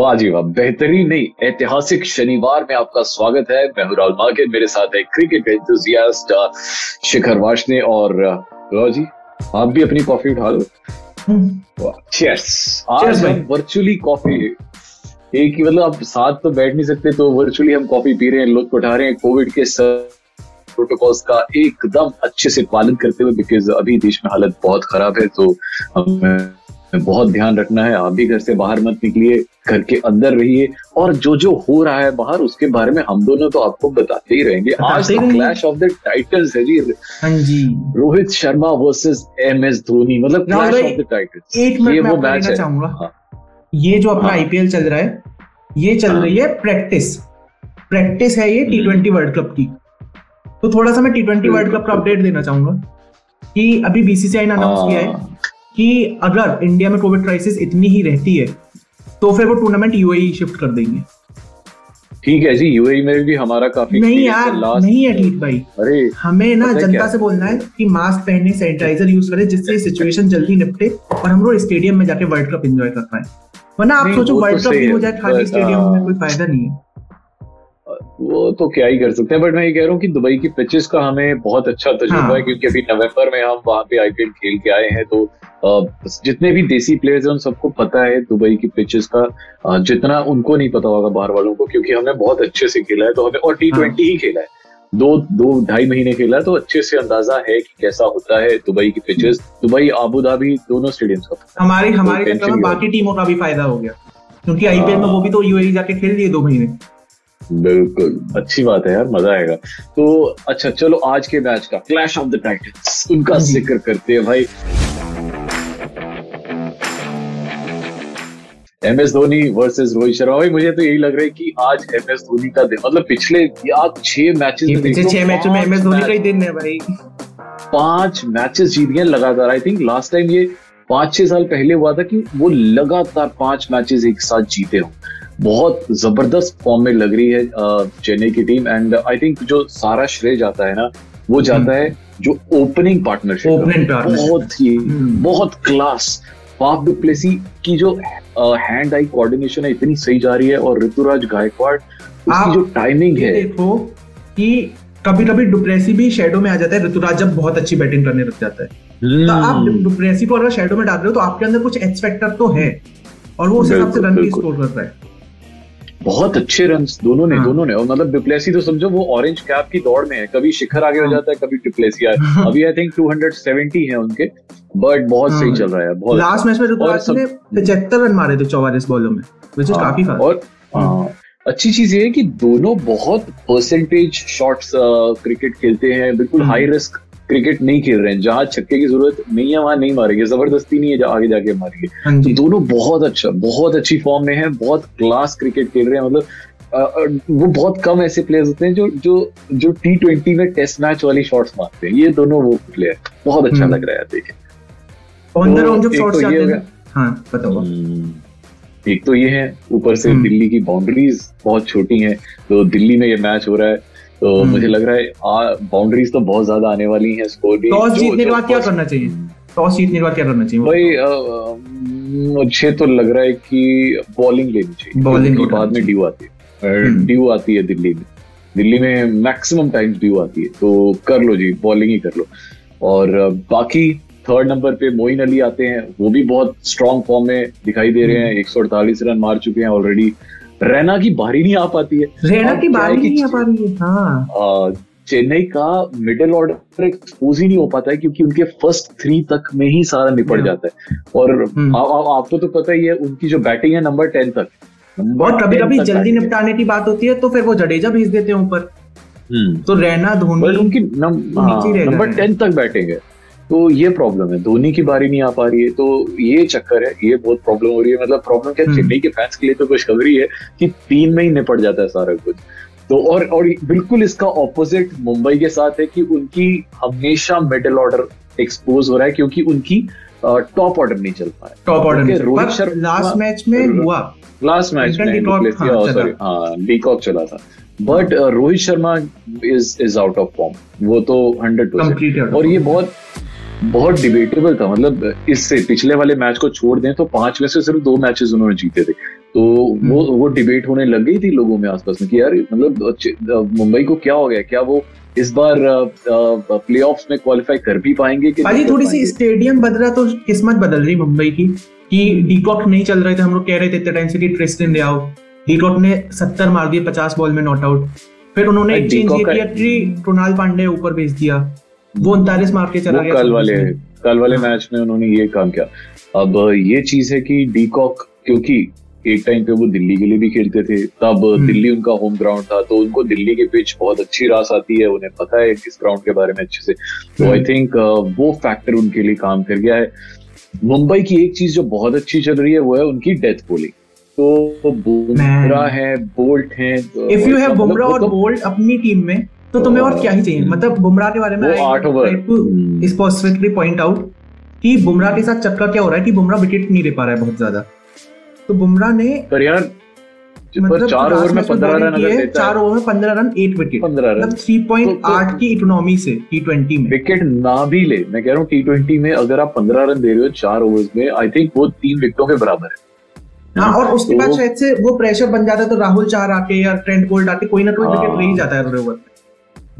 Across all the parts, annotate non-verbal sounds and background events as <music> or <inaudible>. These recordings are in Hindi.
वाह जी वाह बेहतरीन नहीं ऐतिहासिक शनिवार में आपका स्वागत है। मैं हूँ राहुल मार्केट मेरे साथ है क्रिकेट एंथुजियास्ट शिखर वाशने और राव जी आप भी अपनी कॉफ़ी उठा लो। चेयर्स आज हम वर्चुअली कॉफ़ी एक ही मतलब आप साथ तो बैठ नहीं सकते तो वर्चुअली हम कॉफ़ी पी रहे हैं लुत्फ उठा रहे हैं। कोविड के प्रोटोकॉल्स का एकदम अच्छे से पालन करते हुए बिकॉज़ अभी देश में हालत बहुत खराब है तो हमें बहुत ध्यान रखना है। आप भी घर से बाहर मत निकलिए घर के अंदर रहिए। और जो जो हो रहा है बाहर उसके बारे में हम दोनों तो आपको बताते ही रहेंगे। आज तो क्लैश ऑफ़ द टाइटल्स है जी। हाँ जी। Rohit Sharma versus M S Dhoni मतलब क्लैश ऑफ़ द टाइटल्स एक मिनट ये मैं वो मैच है। चाहूँगा। हाँ, ये जो अपना हाँ। आईपीएल चल रहा है ये चल हाँ। रही है प्रैक्टिस प्रैक्टिस है ये टी। ट्वेंटी वर्ल्ड कप की। तो थोड़ा सा मैं टी ट्वेंटी वर्ल्ड कप का अपडेट देना चाहूँगा कि अभी बीसीसीआई ने अनाउंस किया है। हाँ, कि अगर इंडिया में कोविड क्राइसिस इतनी ही रहती है तो फिर वो टूर्नामेंट यूएई शिफ्ट कर देंगे। ठीक है जी यूएई में भी हमारा काफ़ी नहीं यार नहीं है ठीक भाई। अरे हमें ना जनता से बोलना है कि मास्क पहने सैनिटाइजर यूज़ करें जिससे सिचुएशन <laughs> जल्दी निपटे और हम लोग स्टेडियम में जाके वर्ल्ड कप एंजॉय कर पाए। वरना आप सोचो तो वर्ल्ड कप भी हो जाए खाली स्टेडियम में कोई फ़ायदा नहीं है। वो तो क्या ही कर सकते हैं बट मैं ये कह रहा हूँ कि दुबई की पिचेस का हमें बहुत अच्छा तजुर्बा हाँ। है क्योंकि अभी नवंबर में हम वहाँ पे आईपीएल खेल के आए हैं तो जितने भी देसी प्लेयर्स हैं उन सबको पता है दुबई की पिचेस का जितना उनको नहीं पता होगा बाहर वालों को क्योंकि हमने बहुत अच्छे से खेला है तो हमें और टी हाँ। ट्वेंटी ही खेला है दो दो ढाई महीने खेला है तो अच्छे से अंदाज़ा है कि कैसा होता है दुबई की पिचेस दुबई आबू धाबी दोनों स्टेडियम का है। हमारी हमारी में नहीं बाकी टीमों का भी फ़ायदा हो गया क्योंकि आईपीएल में हाँ। वो भी तो यूएई जाके खेल लिए दो महीने बिल्कुल। अच्छी बात है यार मज़ा आएगा। तो अच्छा चलो आज के मैच का क्लैश ऑफ़ द टाइटन्स उनका ज़िक्र करते हैं भाई। M S Dhoni versus Rohit Sharma भाई मुझे तो यही लग रहा है कि आज एम एस धोनी का दिन मतलब पिछले आप छह मैचेस में पिछले छह मैचों में एम एस धोनी का ही दिन है भाई। पाँच मैचेस जीत गए लगातार। आई थिंक लास्ट टाइम ये पाँच छह साल पहले हुआ था कि वो लगातार पाँच मैचेस एक साथ जीते हो। बहुत ज़बरदस्त फॉर्म में लग रही है चेन्नई की टीम एंड आई थिंक जो सारा श्रेय जाता है ना वो जाता है जो ओपनिंग पार्टनरशिप बहुत ही हम्म। बहुत क्लास पाक डुप्लेसी की जो हैंड आई कोऑर्डिनेशन है इतनी सही जा रही है और ऋतुराज गायकवाड़ उसकी आप जो टाइमिंग है। देखो कि कभी कभी डुप्रेसी भी शेडो में आ जाता है ऋतुराज जब बहुत अच्छी बैटिंग करने लग जाता है। तो आप हम्म। डुप्रेसी को अगर शेडो में डाल रहे हो तो आपके अंदर कुछ एक्स फैक्टर तो है और वो उस हिसाब से रन भी स्कोर कर रहा है। बहुत अच्छे रन दोनों ने हाँ। दोनों ने और मतलब डिप्लेसी तो समझो वो ऑरेंज कैप की दौड़ में है कभी शिखर आगे हो हाँ। जाता है कभी डिप्लेसी आए हाँ। अभी आई थिंक 270 है उनके बट बहुत सही हाँ। चल रहा है बहुत लास्ट मैच में ऋतुराज ने पचहत्तर रन मारे थे चौवालीस बॉलों में विच इज़ हाँ, काफ़ी फास्ट और हाँ, अच्छी चीज़ ये है कि दोनों बहुत परसेंटेज शॉट्स क्रिकेट खेलते हैं बिल्कुल। हाई रिस्क क्रिकेट नहीं खेल रहे हैं। जहाँ छक्के की ज़रूरत नहीं है वहाँ नहीं मारेंगे। ज़बरदस्ती नहीं है जा- आगे जाके मारेंगे। हाँ तो दोनों बहुत अच्छा बहुत अच्छी फॉर्म में है बहुत क्लास क्रिकेट खेल रहे हैं। मतलब वो बहुत कम ऐसे प्लेयर्स होते हैं जो जो जो टी ट्वेंटी में टेस्ट मैच वाली शॉट्स मारते हैं। ये दोनों वो प्लेयर बहुत अच्छा हम्म। लग रहा है देखे। ऑन द तो राउंड जब एक शॉट्स तो ये हैं। हाँ बताओ। हम्म, एक तो ये है ऊपर से हम्म। दिल्ली की बाउंड्रीज बहुत छोटी हैं। तो दिल्ली में ये मैच हो रहा है। तो हम्म। मुझे लग रहा है बाउंड्रीज तो बहुत ज़्यादा आने वाली हैं स्कोर भी टॉस जीतने के बाद क्या करना चाहिए? टॉस जीतने के बाद क्या करना चाहिए? भाई मुझे तो लग रहा है कि बॉलिंग लेनी चाहिए। क्योंकि को बाद में ड्यू आती है। हम्म। ड्यू आती है दिल्ली में। दिल्ली में मैक्सिमम टाइम्स ड्यू आती है। तो कर लो जी बॉलिंग ही कर लो। और बाकी थर्ड नंबर पे मोइन अली आते हैं। वो भी बहुत स्ट्रांग फॉर्म में दिखाई दे रहे हम्म। हैं एक सौ अड़तालीस रन मार चुके हैं ऑलरेडी रैना की बारी नहीं आ पाती है। रैना की बारी नहीं आ पा रही है। हाँ चेन्नई का मिडिल ऑर्डर एक्सपोज ही नहीं हो पाता है क्योंकि उनके फ़र्स्ट थ्री तक में ही सारा निपट जाता है। और आ, आपको तो पता ही है उनकी जो बैटिंग है नंबर टेन तक। और कभी कभी जल्दी निपटाने की बात होती है तो फिर वो जडेजा भेज देते हैं ऊपर। हम्म तो रैना धोनी उनकी ही नंबर टेन तक बैठेंगे तो ये प्रॉब्लम है। धोनी की बारी नहीं आ पा रही है। तो ये चक्कर है ये बहुत प्रॉब्लम हो रही है। मतलब प्रॉब्लम क्या हम्म। चेन्नई के फैंस के लिए तो खुशखबरी है कि तीन में ही निपट जाता है सारा कुछ। तो और और बिल्कुल इसका ऑपोजिट मुंबई के साथ है कि उनकी हमेशा मिडिल ऑर्डर एक्सपोज हो रहा है क्योंकि उनकी टॉप ऑर्डर नहीं चल पाया top order Rohit Sharma- last match में हुआ। लास्ट मैच में Duplessis- हाँ, चला। डीकॉक चला था। But Rohit Sharma is is out of form वो तो हंड्रेड of और ये बहुत बहुत डिबेटेबल था। मतलब इससे पिछले वाले मैच को छोड़ दें तो पाँच में से सिर्फ़ दो मैचेस उन्होंने जीते थे। तो वो वो डिबेट होने लग गई थी लोगों में आसपास में कि यार मतलब मुंबई को क्या हो गया? क्या वो इस बार प्लेऑफ्स में क्वालिफाई कर भी पाएँगे कि भाजी थोड़ी सी? स्टेडियम बदला तो किस्मत बदल रही मुंबई की कि डीकॉक नहीं चल रहे थे। हम लोग कह रहे थे इतने टाइम से कि ट्रिस्टन आओ डीकॉक ने सत्तर मार दिए पचास बॉल में नॉट आउट फिर उन्होंने एक चेंज किया कि कृणाल पांडे ऊपर भेज दिया। वो उनतालीस मार के चला वो गया कल वाले कल वाले हाँ। मैच में उन्होंने ये काम किया अब ये चीज़ है कि डीकॉक क्योंकि एक टाइम पे वो दिल्ली के लिए भी खेलते थे तब हम्म। दिल्ली उनका होम ग्राउंड था तो उनको दिल्ली की पिच बहुत अच्छी रास आती है उन्हें पता है इस ग्राउंड के बारे में अच्छे से तो आई हम्म। थिंक वो फैक्टर उनके लिए काम कर गया है मुंबई की एक चीज़ जो बहुत अच्छी चल रही है वो है उनकी डेथ बॉलिंग तो बुमराह है बोल्ट है इफ़ यू हैव बुमराह और बोल्ट अपनी टीम में तो तुम्हें और क्या ही चाहिए? मतलब बुमराह के बारे में हम्म। स्पेसिफिकली पॉइंट आउट कि बुमराह के साथ चक्कर क्या हो रहा है कि बुमराह विकेट नहीं ले पा रहा है बहुत ज़्यादा। तो बुमराह ने पर यार मतलब चार ओवर में पंद्रह रन अगर देता चार ओवर में पंद्रह रन एट विकेट पंद्रह रन। थ्री पॉइंट आठ की इकोनॉमी से टी ट्वेंटी में। विकेट ना भी ले। मैं कह रहा हूँ टी ट्वेंटी में अगर आप पंद्रह रन दे रहे हो चार ओवर्स में आई थिंक वो तीन विकेटों के बराबर है। हाँ और उसके तो बाद शायद से वो प्रेशर बन जाता है तो राहुल चार आके या ट्रेंड बोल्ट आके कोई ना कोई हाँ। विकेट ले ही जाता है ओवर में।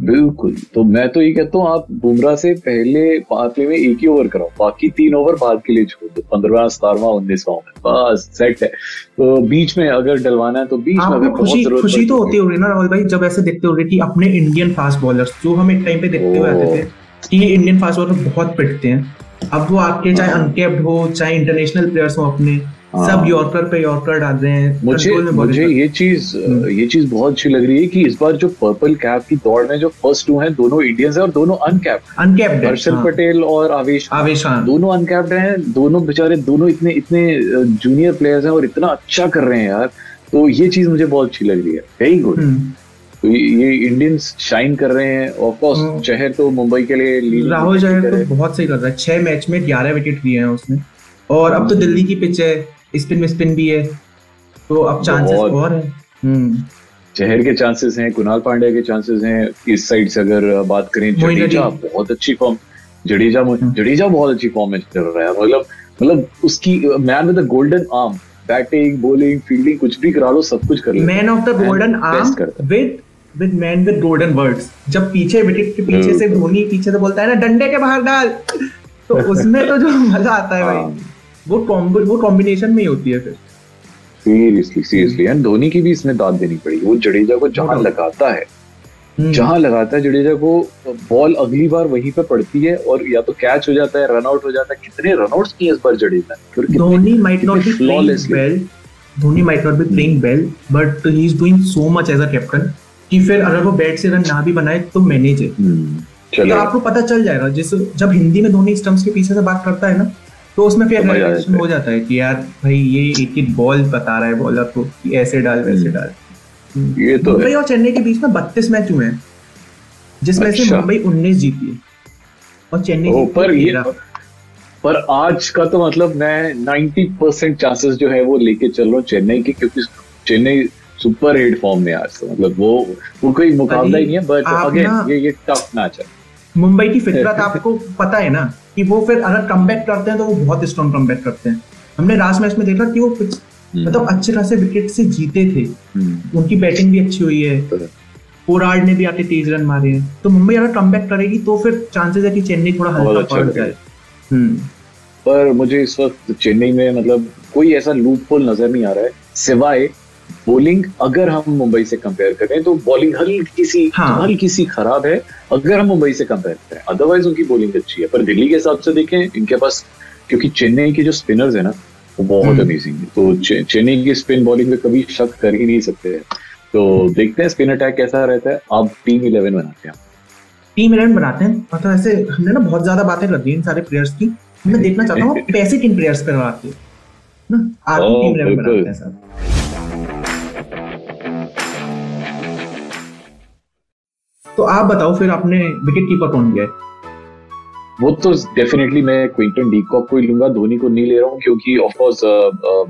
बिल्कुल। तो मैं तो ये कहता हूँ आप बुमराह से पहले प्ले में एक ही ओवर कराओ। बाकी तीन ओवर बाद के लिए छोड़ दो। पंद्रहवा सतारवा उन्नीसवा ओवर बस सेट है। तो बीच में अगर डलवाना है तो बीच में अगर बहुत खुशी ज़रूरत खुशी तो है- होती होगी ना राहुल भाई जब ऐसे देखते होगे कि अपने इंडियन फास्ट बॉलर्स जो हम एक टाइम पे देखते हुए आते थे कि ये इंडियन फास्ट बॉलर बहुत पिटते हैं। अब वो आपके चाहे हाँ। अनकेप्ड हो चाहे इंटरनेशनल प्लेयर्स हो अपने हाँ। सब यॉर्कर पे यॉर्कर डाल रहे हैं मुझे मुझे ये चीज़ हम्म। ये चीज़ बहुत अच्छी लग रही है कि इस बार जो पर्पल कैप की दौड़ में जो फ़र्स्ट टू हैं दोनों इंडियंस हैं और दोनों अनकैप्ड अनकेप्ड है, हर्षल हाँ। पटेल और आवेश आवेश खान दोनों अनकैप्ड हैं दोनों बेचारे दोनों इतने इतने जूनियर प्लेयर्स हैं और इतना अच्छा कर रहे हैं यार तो ये चीज़ मुझे बहुत अच्छी लग रही है वेरी गुड हम्म। तो ये, इंडियंस शाइन कर रहे हैं ऑफ़ हम्म। कोर्स चहर तो मुंबई के लिए राहुल है। तो बहुत सही कर रहा है छह मैच में ग्यारह विकेट लिए हैं उसने और अब तो हम्म। दिल्ली की पिच है स्पिन में स्पिन भी है। तो अब चांसेस बहुत। और है। हम्म। चहर के चांसेस हैं कुणाल पांड्या के चांसेस हैं। इस साइड से अगर बात करें जडेजा बहुत अच्छी फॉर्म जडेजा हम्म। जडेजा बहुत अच्छी फॉर्म में चल रहा है। मतलब मतलब उसकी man with the golden arm batting bowling fielding कुछ भी करा लो सब कुछ कर लो man of the golden arm with with man with golden words जब पीछे विकेट के पीछे से धोनी पीछे से बोलता है ना डंडे के बाहर डाल। <laughs> तो उसमें तो जो मज़ा आता है भाई। हाँ। वो कॉम्बो वो कॉम्बिनेशन में ही होती है फिर। सीरियसली सीरियसली एंड धोनी की भी इसमें दाद देनी पड़ी। वो जडेजा को जहाँ. लगाता है हम्म। जहाँ लगाता है जडेजा को बॉल अगली बार वहीं पे पड़ती है और या तो कैच हो जाता है रन आउट हो जाता है। कितने रन आउट्स किए इस बार जडेजा फिर धोनी be कितने playing flawlessly. well Dhoni might not be playing well but he is doing so much as a captain कि फिर अगर वो बैट से रन ना भी बनाए तो मैनेज है हम्म, तो आपको पता चल जाएगा जैसे जब हिंदी में धोनी स्टम्प्स के पीछे से बात करता है ना तो उसमें फिर जाता है। जाता है कि यार भाई ये एक एक बॉल बता रहा है बॉलर को कि ऐसे डाल वैसे हम्म। डाल ये तो मुंबई और चेन्नई के बीच में बत्तीस मैच हुए हैं जिसमें से अच्छा। मुंबई उन्नीस जीती है और चेन्नई पर ये पर आज का तो मतलब मैं 90 परसेंट चांसेस जो है वो लेके चल रहा हूँ चेन्नई के क्योंकि चेन्नई सुपर हिट फॉर्म में आज तो मतलब वो वो कोई मुकाबला ही नहीं है बट अगेन ये ये टफ मैच है मुंबई की फितरत <laughs> आपको पता है ना कि वो फिर अगर कम करते हैं तो वो बहुत स्ट्रॉन्ग कम करते हैं। हमने लास्ट मैच में देखा कि वो हम्म। मतलब अच्छे खासे विकेट से जीते थे। हम्म, उनकी बैटिंग भी अच्छी हुई है। तो है। पोरार्ड ने भी आके तेज रन मारे हैं। तो मुंबई अगर कम करेगी तो फिर चांसेस है कि चेन्नई थोड़ा हल्का अच्छा पड़ जाए। हम्म। पर मुझे इस वक्त चेन्नई में मतलब कोई ऐसा लूप होल नज़र नहीं आ रहा है। सिवाय बॉलिंग अगर हम मुंबई से कंपेयर करें तो बॉलिंग हल्की सी हाँ। हल्की सी खराब है अगर हम मुंबई से कंपेयर करें। अदरवाइज़ उनकी बॉलिंग अच्छी है पर दिल्ली के हिसाब से देखें इनके पास क्योंकि चेन्नई के जो स्पिनर्स है ना वो बहुत हम्म। अमेजिंग है। तो चेन्नई की स्पिन बॉलिंग में कभी शक कर ही नहीं सकते हैं। तो देखते हैं स्पिन अटैक कैसा रहता है। अब टीम इलेवन बनाते हैं। टीम इलेवन बनाते हैं। मतलब ऐसे हमने ना बहुत ज़्यादा बातें कर दी इन सारे प्लेयर्स की। मैं देखना चाहता हूँ <laughs> पैसे किन प्लेयर्स पे लगाते हो? ना ओ, टीम इलेवन बनाते हैं सर। तो आप बताओ फिर आपने विकेट कीपर कौन लिया है? वो तो डेफिनेटली मैं क्विंटन डीकॉक को ही लूँगा धोनी को नहीं ले रहा हूँ क्योंकि ऑफ़ कोर्स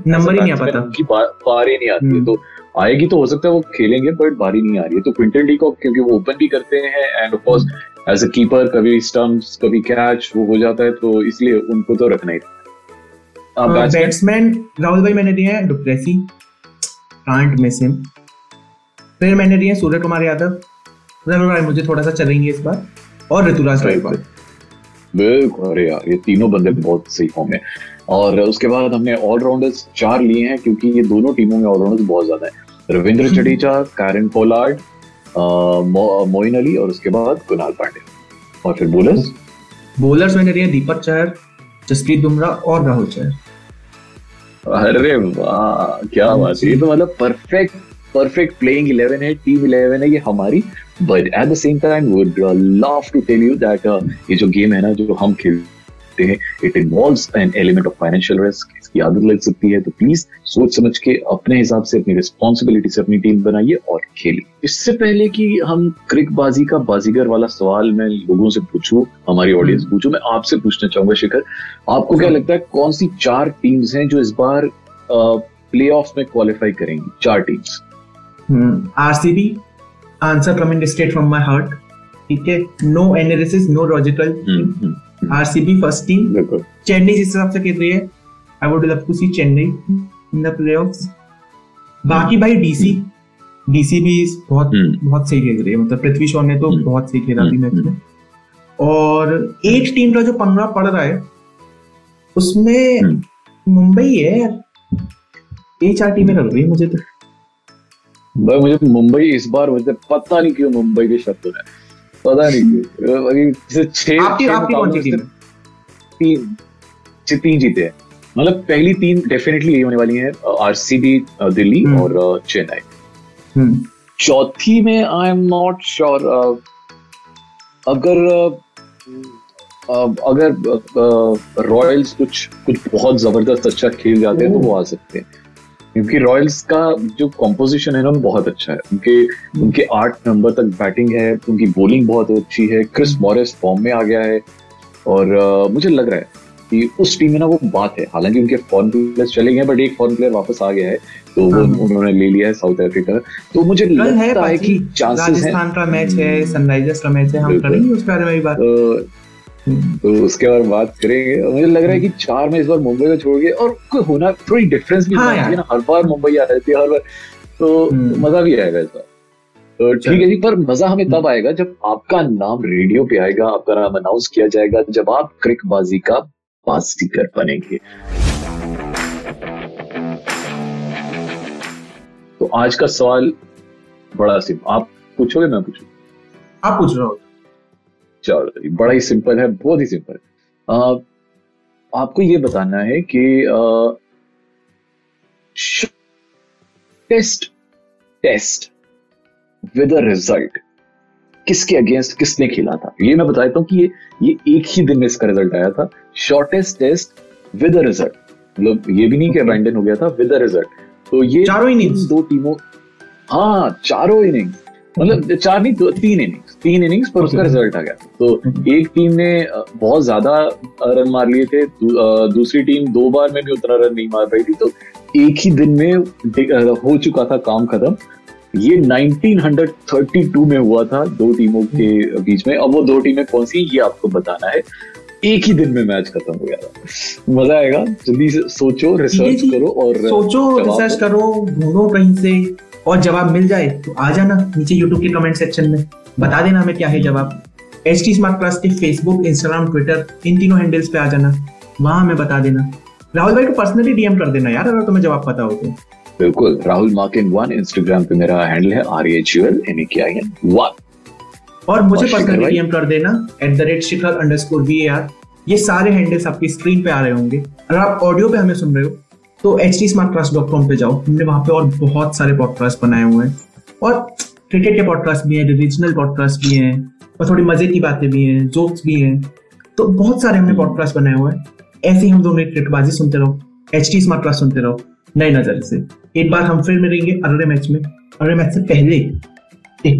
नंबर ही नहीं आ पाता। उनकी बा- बारी नहीं आती है। हम्म। तो आएगी तो हो सकता है वो खेलेंगे बट बारी नहीं आ रही है। तो क्विंटन डीकॉक क्योंकि वो ओपन भी करते हैं and of course as a keeper कभी स्टंप्स कभी कैच वो हो जाता है तो इसलिए उनको तो रखना ही बैट्समैन राहुल भाई मैंने दिए हैं डुप्लेसी कांट मिस हिम फिर मैंने दिए हैं सूर्य कुमार यादव। रवि भाई मुझे थोड़ा सा चलेंगे इस बार। और ऋतुराज गायकवाड़ बिल्कुल अरे यार ये तीनों बंदे बहुत सही फॉर्म में और उसके बाद हमने ऑलराउंडर्स चार लिए हैं क्योंकि ये दोनों टीमों में ऑलराउंडर्स बहुत ज़्यादा है। Ravindra Jadeja Kieron Pollard Moeen Ali और उसके बाद कुणाल पांडे। और फिर बोलर्स बॉलर्स मैंने दिए हैं दीपक चहर जसप्रीत बुमराह और राहुल चहर। अरे वाह क्या बात है। ये तो मतलब परफेक्ट परफेक्ट प्लेइंग इलेवन है टीम इलेवन है ये हमारी but at the same time would love to tell you that ये जो गेम है ना जो हम खेलते हैं it involves an element of financial risk इसकी आदत लग सकती है तो प्लीज़ सोच समझ के अपने हिसाब से अपनी रिस्पॉन्सिबिलिटी से अपनी टीम बनाइए और खेलिए। इससे पहले कि हम क्रिकबाजी का बाजीगर वाला सवाल मैं लोगों से पूछूँ हमारी ऑडियंस पूछूँ मैं आपसे पूछना चाहूँगा शिखर। आपको क्या लगता है कौन सी चार टीम्स हैं जो इस बार प्ले में क्वालिफाई करेंगी? चार teams RCB answer coming straight from my heart ठीक है? No analysis no logical RCB first team Chennai जिस हिसाब से खेल रही है I would love to see Chennai in the playoffs बाकी भाई डीसी डीसी भी बहुत हम्म। बहुत सही खेल रही है। मतलब पृथ्वी शॉ ने तो हम्म। बहुत सही खेला अभी मैच हम्म। में। और एक टीम का जो पंगा पड़ रहा है उसमें। मुंबई है यार। ये चार टीमें लग रही है मुझे तो। भाई मुझे मुंबई इस बार मुझे पता नहीं क्यों मुंबई के शब्द है। पता नहीं क्यों। अभी जैसे छह आपकी आपकी कौन सी टीम तीन। तीन जीते हैं। मतलब पहली तीन डेफिनेटली यही होने वाली है आरसीबी दिल्ली हम्म। और चेन्नई। हम्म, चौथी में आई एम नॉट श्योर अगर अगर रॉयल्स कुछ कुछ बहुत ज़बरदस्त अच्छा खेल जाते हैं तो वो आ सकते हैं। क्योंकि रॉयल्स का जो कॉम्पोजिशन है ना बहुत अच्छा है। उनके उनके आठ नंबर तक बैटिंग है उनकी बॉलिंग बहुत अच्छी है। क्रिस मॉरिस फॉर्म में आ गया है। और अ, मुझे लग रहा है कि उस टीम में ना वो बात है। हालाँकि उनके फॉरेन प्लेयर्स चले गए बट एक फॉरेन प्लेयर वापस आ गया है तो वो हाँ। उन्होंने ले लिया है साउथ अफ्रीका तो मुझे कल है लगता है कि चांसेस हैं राजस्थान का मैच है सनराइजर्स का मैच है हम करेंगे उसके बारे में भी बात? तो उसके बाद बात करेंगे। और मुझे लग रहा है कि चार में इस बार मुंबई को छोड़ गए और कोई होना थोड़ी डिफरेंस भी हाँ। ना। हर बार मुंबई आ रहती है हर बार। तो हम्म। मज़ा भी आएगा इस बार। तो ठीक है जी पर मज़ा हमें हम्म। तब आएगा जब आपका नाम रेडियो पे आएगा आपका नाम अनाउंस किया जाएगा जब आप क्रिकबाजी का बाजीगर बनेंगे। तो आज का सवाल बड़ा सिंपल आप पूछोगे मैं पूछूँ? आप पूछ रहे हो। चलो बड़ा ही सिंपल है बहुत ही सिंपल आपको ये बताना है कि test test with a result किसके अगेंस्ट किसने खेला था? ये मैं बता देता हूँ कि ये ये एक ही दिन में इसका रिज़ल्ट आया था। Shortest test with a result मतलब ये भी नहीं कि अबैंडन हो गया था विद अ रिज़ल्ट तो ये चारों innings? दो टीमों हाँ चारों इनिंग्स मतलब चार नहीं दो तीन इनिंग्स तीन इनिंग्स पर उसका रिज़ल्ट आ गया। तो एक टीम ने बहुत ज़्यादा रन मार लिए थे। दू, दूसरी टीम दो बार में भी उतना रन नहीं मार पाई थी। तो एक ही दिन में हो चुका था काम खत्म। ये 1932 में हुआ था दो टीमों के बीच में। अब वो दो टीमें कौन सी ये आपको बताना है। एक ही दिन में मैच खत्म हो गया था। मज़ा आएगा। जल्दी से सोचो रिसर्च करो और सोचो रिसर्च करो ढूंढो कहीं से। और जवाब मिल जाए तो आ जाना नीचे यूट्यूब के कमेंट सेक्शन में। बता देना हमें क्या है जवाब एच टी स्मार्ट क्लास के फेसबुक इंस्टाग्राम ट्विटर इन तीनों हैंडल्स पे आ जाना। वहाँ हमें बता देना। राहुल भाई को पर्सनली डीएम कर देना यार अगर तुम्हें जवाब पता हो तो। बिल्कुल। राहुल मार्किन वन इंस्टाग्राम पे मेरा हैंडल है R H U L N K I N one और मुझे पर्सनली डीएम कर देना at the rate Shikhar underscore we are ये सारे हैंडल्स आपकी स्क्रीन पे आ रहे होंगे। अगर आप ऑडियो पे हमें सुन रहे हो तो H T smart class dot com पे जाओ। हमने वहाँ पे और बहुत सारे पॉडकास्ट बनाए हुए हैं। और क्रिकेट के पॉडकास्ट भी हैं रीजनल पॉडकास्ट भी हैं, और थोड़ी मज़े की बातें भी हैं जोक्स भी हैं। तो बहुत सारे हमने पॉडकास्ट बनाए हुए हैं। ऐसे ही हम दोनों क्रिकेटबाजी सुनते रहो। एच टी स्मार्ट क्लास सुनते रहो। नए नज़र से। एक बार हम फिर मिलेंगे अगले मैच में। अगले मैच से पहले take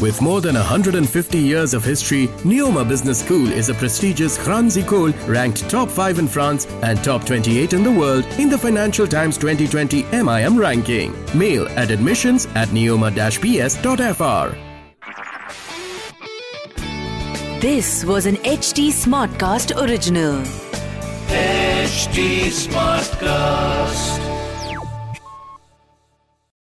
With more than 150 years of history, Neoma Business School is a prestigious Franz Ecole ranked top 5 in France and top 28 in the world in the Financial Times 2020 MIM ranking. Mail at admissions at neoma-ps.fr. This was an HT Smartcast original. HT Smartcast.